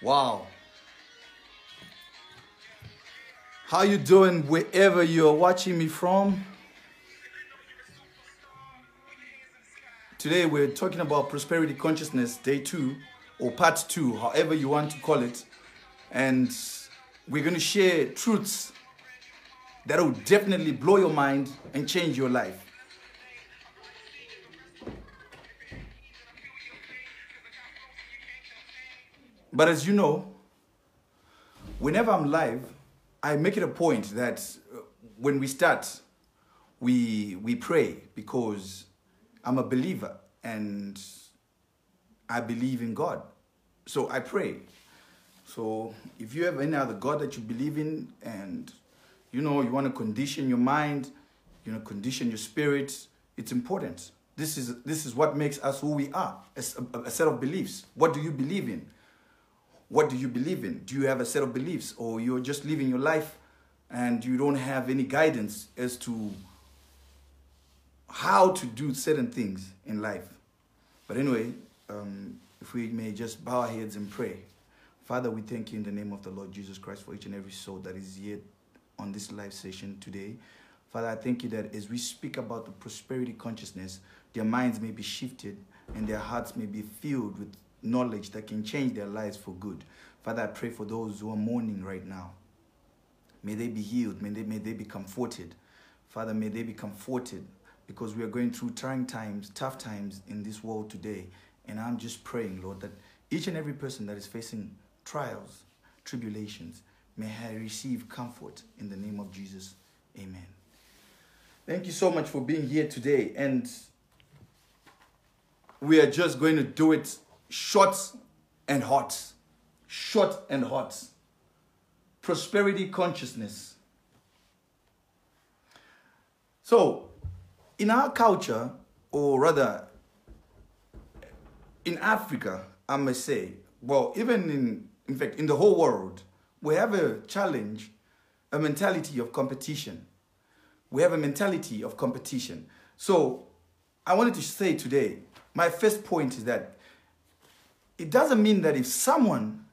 Wow. How you doing wherever you're watching me from? Today we're talking about prosperity consciousness day 2 or part 2, however you want to call it. And we're going to share truths that will definitely blow your mind and change your life. But as you know, whenever I'm live, I make it a point that uh, when we start, we we pray because I'm a believer and I believe in God. So I pray. So if you have any other God that you believe in and you know you want to condition your mind, you know, condition your spirit, it's important. This is this is what makes us who we are, a, a set of beliefs. What do you believe in? What do you believe in? Do you have a set of beliefs or you're just living your life and you don't have any guidance as to how to do certain things in life? But anyway, um, if we may just bow our heads and pray. Father, we thank you in the name of the Lord Jesus Christ for each and every soul that is here on this live session today. Father, I thank you that as we speak about the prosperity consciousness, their minds may be shifted and their hearts may be filled with knowledge that can change their lives for good. Father, I pray for those who are mourning right now. May they be healed. May they, may they be comforted. Father, may they be comforted because we are going through trying times, tough times in this world today. And I'm just praying, Lord, that each and every person that is facing trials, tribulations, may I receive comfort in the name of Jesus. Amen. Thank you so much for being here today. And we are just going to do it short and hot. Short and hot. Prosperity consciousness. So, in our culture, or rather, in Africa, I must say, well, even in, in fact, in the whole world, we have a challenge, a mentality of competition. We have a mentality of competition. So, I wanted to say today, my first point is that it doesn't mean that if someone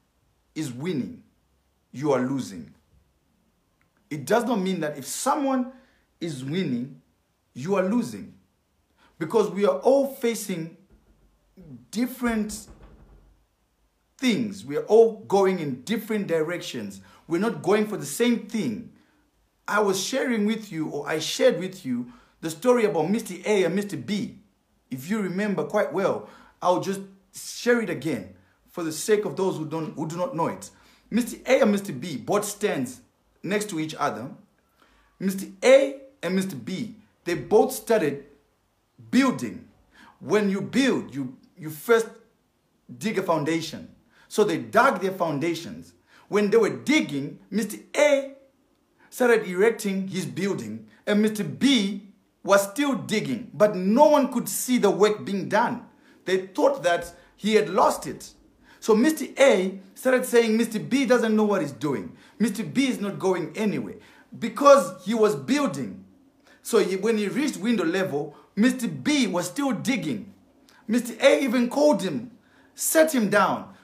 is winning, you are losing. It does not mean that if someone is winning, you are losing. Because we are all facing different things. We are all going in different directions. We're not going for the same thing. I was sharing with you, or I shared with you, the story about Mr. A and Mr. B. If you remember quite well, I'll just share it again for the sake of those who, don't, who do not know it. Mr. A and Mr. B both stands next to each other. Mr. A and Mr. B, they both started building. When you build, you, you first dig a foundation. So they dug their foundations. When they were digging, Mr. A started erecting his building, and Mr. B was still digging, but no one could see the work being done. They thought that he had lost it. So Mr. A started saying Mr. B doesn't know what he's doing. Mr. B is not going anywhere because he was building. So he, when he reached window level, Mr. B was still digging. Mr. A even called him, set him down.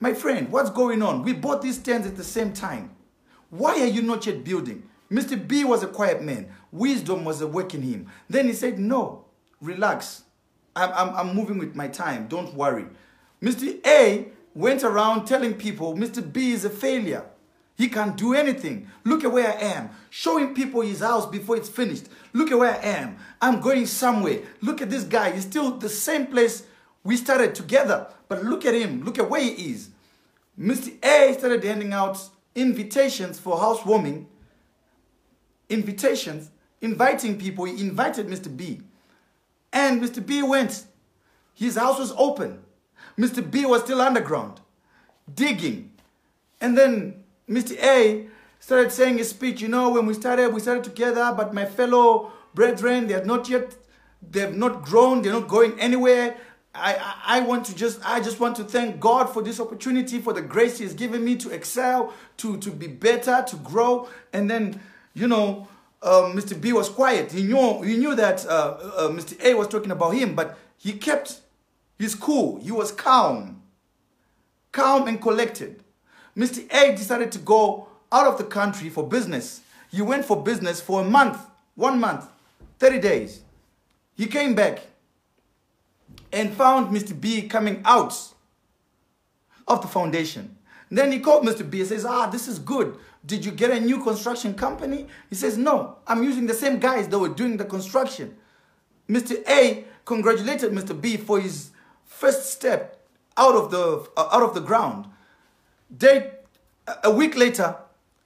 My friend, what's going on? We bought these stands at the same time. Why are you not yet building? Mr. B was a quiet man. Wisdom was awakening him. Then he said, no, relax. I'm, I'm, I'm moving with my time. Don't worry. Mr. A went around telling people Mr. B is a failure. He can't do anything. Look at where I am. Showing people his house before it's finished. Look at where I am. I'm going somewhere. Look at this guy. He's still the same place we started together. But look at him. Look at where he is. Mr. A started handing out invitations for housewarming. Invitations. Inviting people. He invited Mr. B. And Mr. B went. His house was open. Mr. B was still underground, digging. And then Mr. A started saying his speech, you know, when we started, we started together, but my fellow brethren, they have not yet, they have not grown, they're not going anywhere. I, I, I want to just, I just want to thank God for this opportunity, for the grace He has given me to excel, to, to be better, to grow. And then, you know, um, Mr. B was quiet. He knew, he knew that uh, uh, Mr. A was talking about him, but he kept his cool. He was calm. Calm and collected. Mr. A decided to go out of the country for business. He went for business for a month, one month, 30 days. He came back and found Mr. B coming out of the foundation. Then he called Mr. B and says, ah, this is good. Did you get a new construction company? He says, no, I'm using the same guys that were doing the construction. Mr. A congratulated Mr. B for his first step out of the, uh, out of the ground. Day, a week later,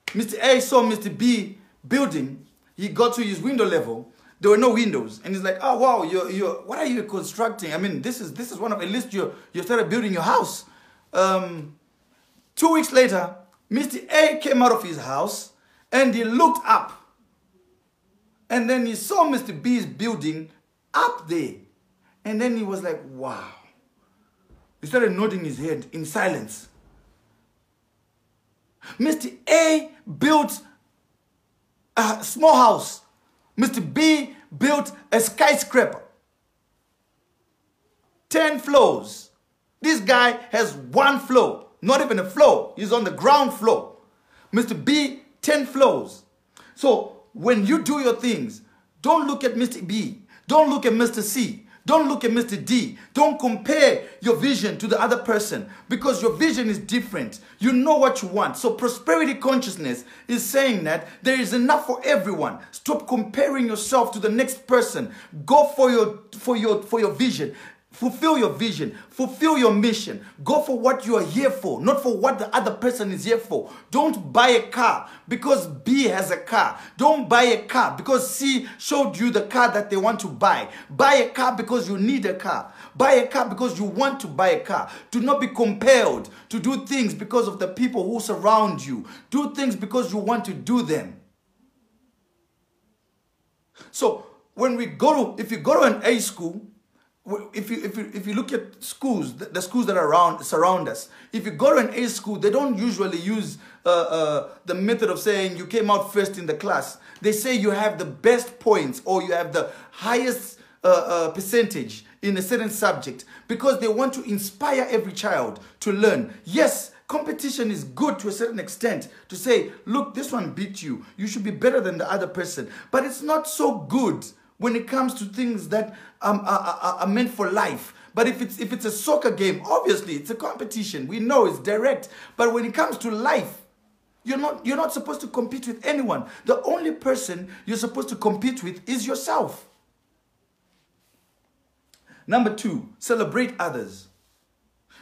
Mr. A saw Mr. B building. He got to his window level. There were no windows. And he's like, oh, wow, you're, you're, what are you constructing? I mean, this is, this is one of, at least you, you started building your house. Um, two weeks later, Mr. A came out of his house and he looked up. And then he saw Mr. B's building up there. And then he was like, wow. He started nodding his head in silence. Mr. A built a small house. Mr. B built a skyscraper. 10 floors. This guy has one floor, not even a floor. He's on the ground floor. Mr. B, 10 floors. So when you do your things, don't look at Mr. B. Don't look at Mr. C. Don't look at Mr. D. Don't compare your vision to the other person because your vision is different. You know what you want. So prosperity consciousness is saying that there is enough for everyone. Stop comparing yourself to the next person. Go for your for your for your vision. Fulfill your vision. Fulfill your mission. Go for what you are here for, not for what the other person is here for. Don't buy a car because B has a car. Don't buy a car because C showed you the car that they want to buy. Buy a car because you need a car. Buy a car because you want to buy a car. Do not be compelled to do things because of the people who surround you. Do things because you want to do them. So, when we go to, if you go to an A school, if you if you if you look at schools, the, the, schools that are around surround us, if you go to an A school, they don't usually use uh, uh, the method of saying you came out first in the class. They say you have the best points or you have the highest uh, uh percentage in a certain subject because they want to inspire every child to learn. Yes, competition is good to a certain extent to say, look, this one beat you. You should be better than the other person. But it's not so good when it comes to things that um, are, are, are meant for life. But if it's if it's a soccer game, obviously it's a competition. We know it's direct. But when it comes to life, you're not you're not supposed to compete with anyone. The only person you're supposed to compete with is yourself. Number two, celebrate others.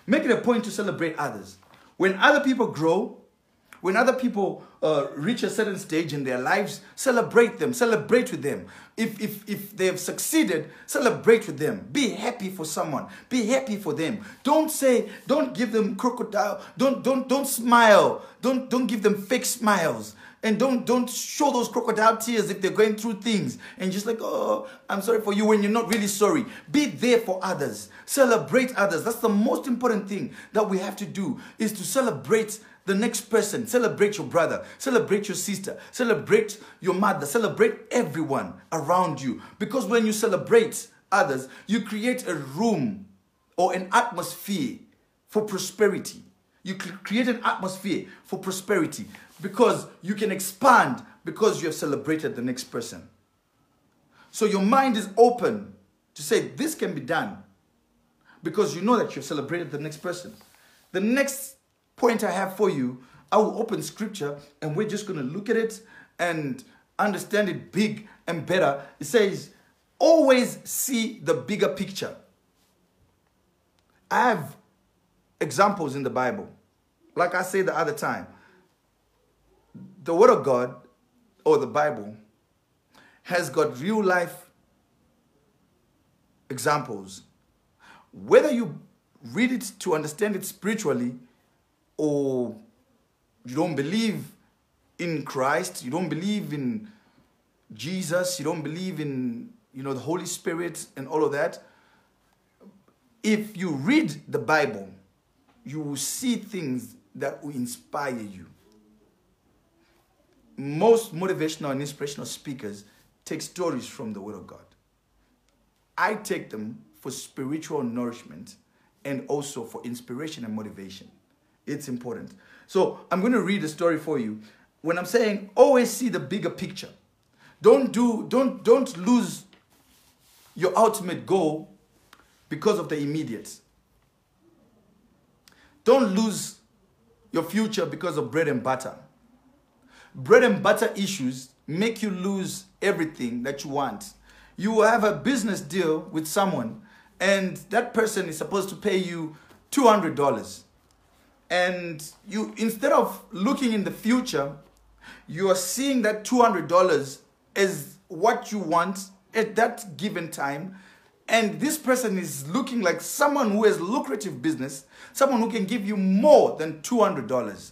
Make it a point to celebrate others. When other people grow, when other people uh, reach a certain stage in their lives, celebrate them, celebrate with them. If, if, if they have succeeded, celebrate with them. Be happy for someone. Be happy for them. Don't say, don't give them crocodile, don't, don't, don't smile. Don't, don't give them fake smiles. And don't, don't show those crocodile tears if they're going through things. And just like, oh, I'm sorry for you when you're not really sorry. Be there for others. Celebrate others. That's the most important thing that we have to do is to celebrate the next person. Celebrate your brother. Celebrate your sister. Celebrate your mother. Celebrate everyone around you. Because when you celebrate others, you create a room or an atmosphere for prosperity. You create an atmosphere for prosperity because you can expand because you have celebrated the next person. So your mind is open to say, this can be done because you know that you've celebrated the next person. The next point I have for you, I will open scripture and we're just going to look at it and understand it big and better. It says, always see the bigger picture. I have examples in the Bible. Like I said the other time, the Word of God or the Bible has got real life examples. Whether you read it to understand it spiritually or you don't believe in Christ, you don't believe in Jesus, you don't believe in you know the Holy Spirit and all of that, if you read the Bible, you will see things that will inspire you. Most motivational and inspirational speakers take stories from the Word of God. I take them for spiritual nourishment and also for inspiration and motivation. It's important. So I'm going to read a story for you. When I'm saying always see the bigger picture, don't do don't don't lose your ultimate goal because of the immediate. Don't lose your future because of bread and butter. Bread and butter issues make you lose everything that you want. You have a business deal with someone, and that person is supposed to pay you $200. And you, instead of looking in the future, you are seeing that $200 is what you want at that given time. And this person is looking like someone who has lucrative business, someone who can give you more than $200.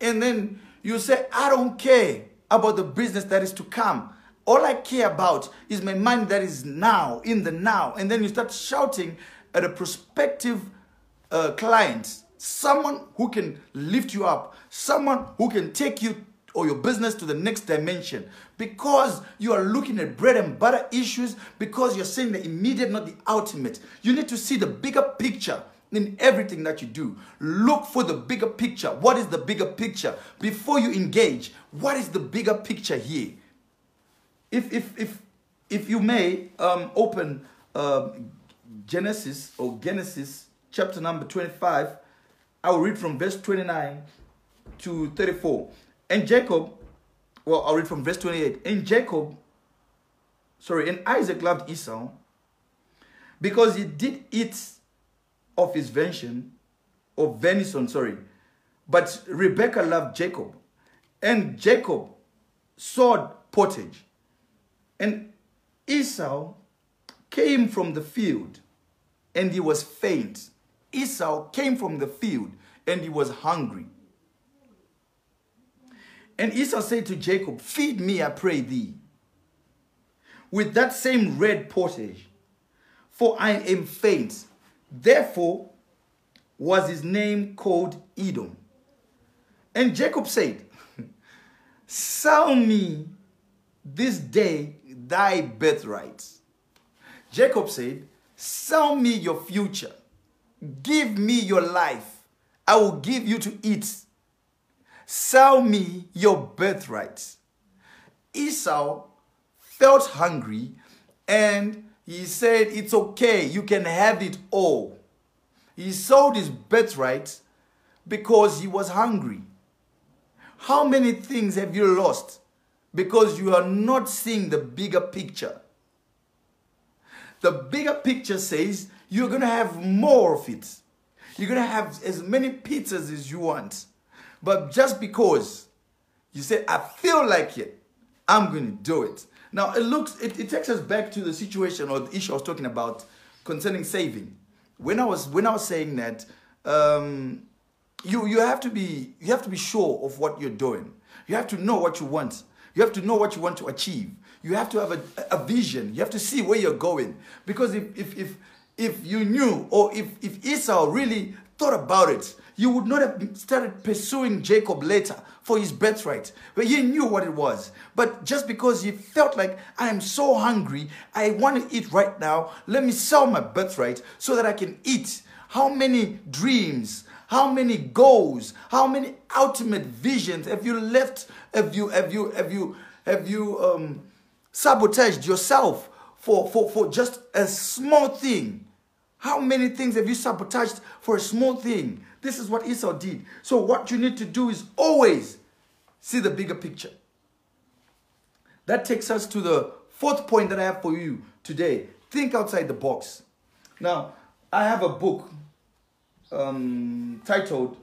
And then you say, I don't care about the business that is to come. All I care about is my money that is now, in the now. And then you start shouting at a prospective uh, client, someone who can lift you up, someone who can take you or your business to the next dimension. Because you are looking at bread and butter issues because you're saying the immediate not the ultimate. You need to see the bigger picture in everything that you do. Look for the bigger picture. What is the bigger picture? Before you engage what is the bigger picture here? If if if if you may um, open uh, genesis or genesis chapter number 25 i will read from verse 29 to 34 and Jacob, well, I'll read from verse 28. And Jacob, sorry, and Isaac loved Esau because he did eat of his venison, of venison, sorry. But Rebekah loved Jacob. And Jacob sawed pottage. And Esau came from the field and he was faint. Esau came from the field and he was hungry. And Esau said to Jacob, Feed me, I pray thee, with that same red pottage, for I am faint. Therefore was his name called Edom. And Jacob said, Sell me this day thy birthright. Jacob said, Sell me your future. Give me your life. I will give you to eat Sell me your birthright. Esau felt hungry and he said, It's okay, you can have it all. He sold his birthright because he was hungry. How many things have you lost because you are not seeing the bigger picture? The bigger picture says you're going to have more of it. You're going to have as many pizzas as you want. But just because you say, I feel like it, I'm going to do it. Now, it looks, it, it takes us back to the situation or the issue I was talking about concerning saving. When I was, when I was saying that, um, you, you have to be, you have to be sure of what you're doing. You have to know what you want. You have to know what you want to achieve. You have to have a, a vision. You have to see where you're going. Because if, if, if, if you knew or if, if Esau really thought about it, you would not have started pursuing Jacob later for his birthright. But he knew what it was. But just because he felt like, I am so hungry, I want to eat right now, let me sell my birthright so that I can eat. How many dreams, how many goals, how many ultimate visions have you left, have you, have you, have you, have you um, sabotaged yourself for, for, for just a small thing? How many things have you sabotaged for a small thing? This is what Esau did. So what you need to do is always see the bigger picture. That takes us to the fourth point that I have for you today. Think outside the box. Now, I have a book um, titled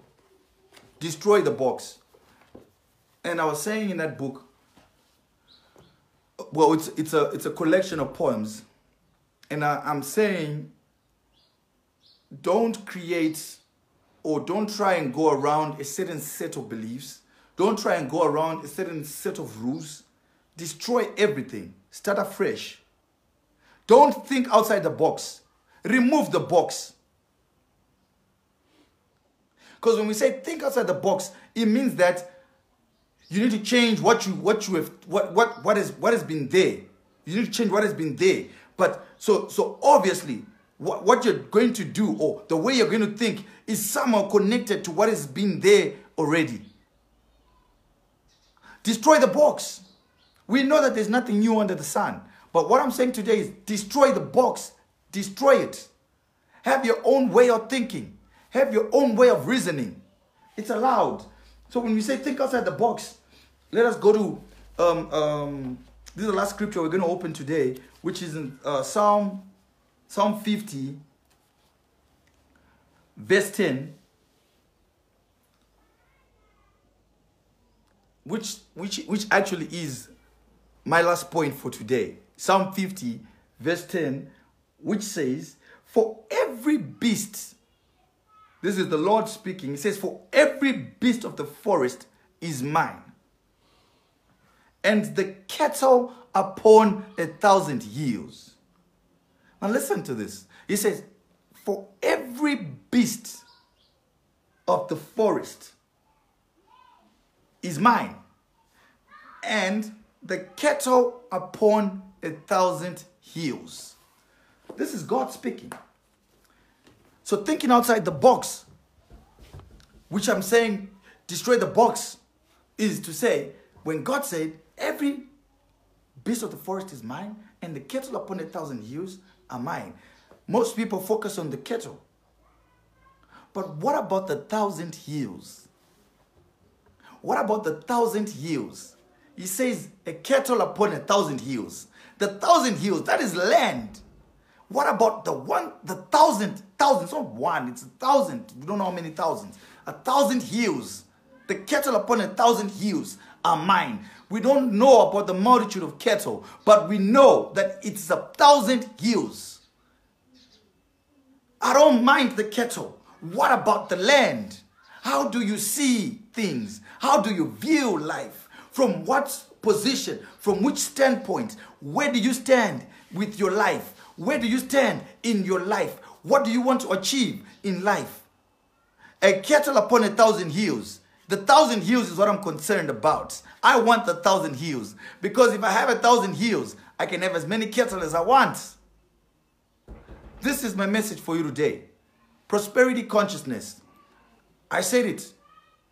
Destroy the Box. And I was saying in that book, well, it's, it's, a, it's a collection of poems. And I, I'm saying, don't create or don't try and go around a certain set of beliefs. Don't try and go around a certain set of rules. Destroy everything. Start afresh. Don't think outside the box. Remove the box. Because when we say think outside the box, it means that you need to change what you what you have what what what is what has been there. You need to change what has been there. But so so obviously what, what you're going to do or the way you're going to think is somehow connected to what has been there already. Destroy the box. We know that there's nothing new under the sun. But what I'm saying today is destroy the box, destroy it. Have your own way of thinking, have your own way of reasoning. It's allowed. So when we say think outside the box, let us go to um, um, this is the last scripture we're going to open today, which is in uh, Psalm Psalm 50, verse 10. Which, which, which actually is my last point for today. Psalm 50, verse 10, which says, For every beast, this is the Lord speaking, He says, For every beast of the forest is mine, and the cattle upon a thousand hills. Now listen to this. He says, For every beast of the forest is mine, and the cattle upon a thousand hills. This is God speaking. So thinking outside the box, which I'm saying destroy the box, is to say, when God said, every beast of the forest is mine, and the cattle upon a thousand hills are mine. Most people focus on the cattle. But what about the thousand hills? What about the thousand hills? He says, a cattle upon a thousand hills. The thousand hills, that is land. What about the one, the thousand, thousand, it's not one, it's a thousand. We don't know how many thousands. A thousand hills. The cattle upon a thousand hills are mine. We don't know about the multitude of cattle, but we know that it's a thousand hills. I don't mind the cattle. What about the land? How do you see things? How do you view life? From what position? From which standpoint? Where do you stand with your life? Where do you stand in your life? What do you want to achieve in life? A cattle upon a thousand hills. The thousand hills is what I'm concerned about. I want the thousand hills because if I have a thousand hills, I can have as many cattle as I want. This is my message for you today. Prosperity consciousness. I said it.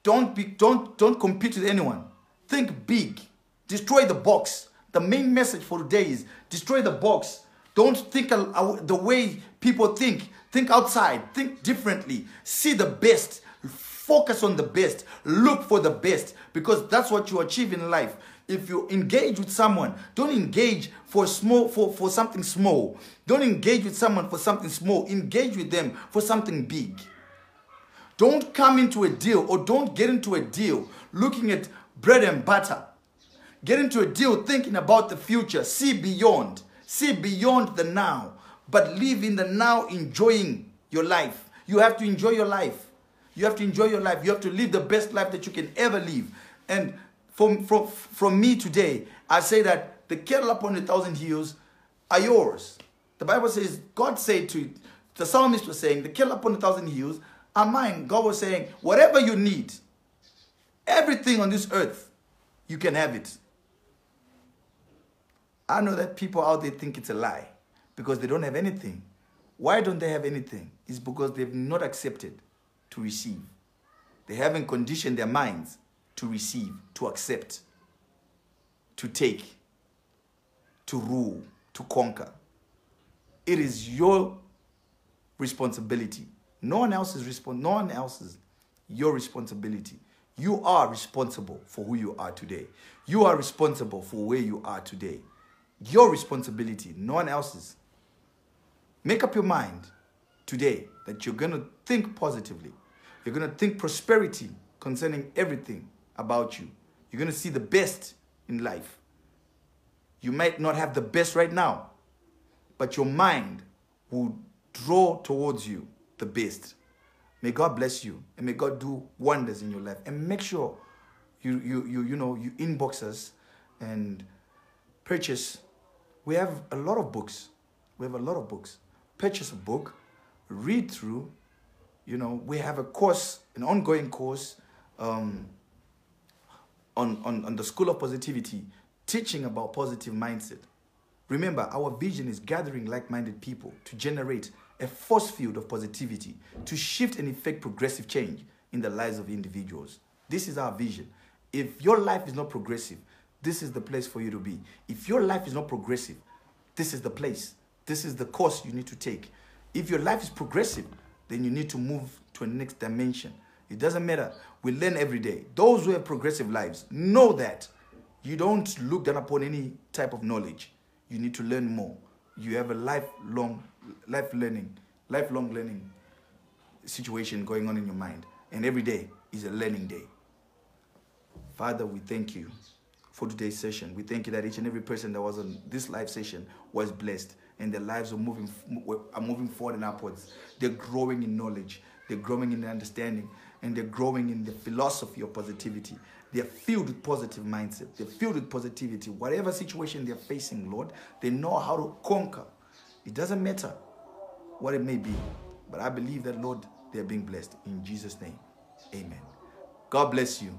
Don't be don't don't compete with anyone. Think big. Destroy the box. The main message for today is destroy the box. Don't think the way people think. Think outside. Think differently. See the best. Focus on the best. Look for the best because that's what you achieve in life. If you engage with someone, don't engage for small for, for something small. Don't engage with someone for something small. Engage with them for something big. Don't come into a deal or don't get into a deal looking at bread and butter. Get into a deal thinking about the future. See beyond. See beyond the now. But live in the now enjoying your life. You have to enjoy your life. You have to enjoy your life. You have to live the best life that you can ever live. And from, from, from me today, I say that the cattle upon a thousand hills are yours. The Bible says, God said to, the psalmist was saying, the cattle upon a thousand hills are mine. God was saying, whatever you need, everything on this earth, you can have it. I know that people out there think it's a lie because they don't have anything. Why don't they have anything? It's because they've not accepted to receive. They haven't conditioned their minds to receive, to accept, to take, to rule, to conquer. It is your responsibility. No one else's respons- no one else's your responsibility. You are responsible for who you are today. You are responsible for where you are today. Your responsibility, no one else's. Make up your mind today that you're going to think positively. You're going to think prosperity concerning everything about you. You're going to see the best in life. You might not have the best right now, but your mind will draw towards you the best. May God bless you and may God do wonders in your life. And make sure you you you you know you inbox us and purchase we have a lot of books. We have a lot of books. Purchase a book, read through. You know, we have a course, an ongoing course um, on, on, on the School of Positivity, teaching about positive mindset. Remember, our vision is gathering like minded people to generate a force field of positivity to shift and effect progressive change in the lives of individuals. This is our vision. If your life is not progressive, this is the place for you to be. If your life is not progressive, this is the place. This is the course you need to take. If your life is progressive, then you need to move to a next dimension. It doesn't matter. We learn every day. Those who have progressive lives know that you don't look down upon any type of knowledge. You need to learn more. You have a lifelong, life learning, lifelong learning situation going on in your mind. And every day is a learning day. Father, we thank you for today's session. We thank you that each and every person that was on this live session was blessed and their lives are moving are moving forward and upwards. They're growing in knowledge, they're growing in understanding, and they're growing in the philosophy of positivity. They're filled with positive mindset. They're filled with positivity. Whatever situation they're facing, Lord, they know how to conquer. It doesn't matter what it may be. But I believe that, Lord, they're being blessed. In Jesus' name, amen. God bless you.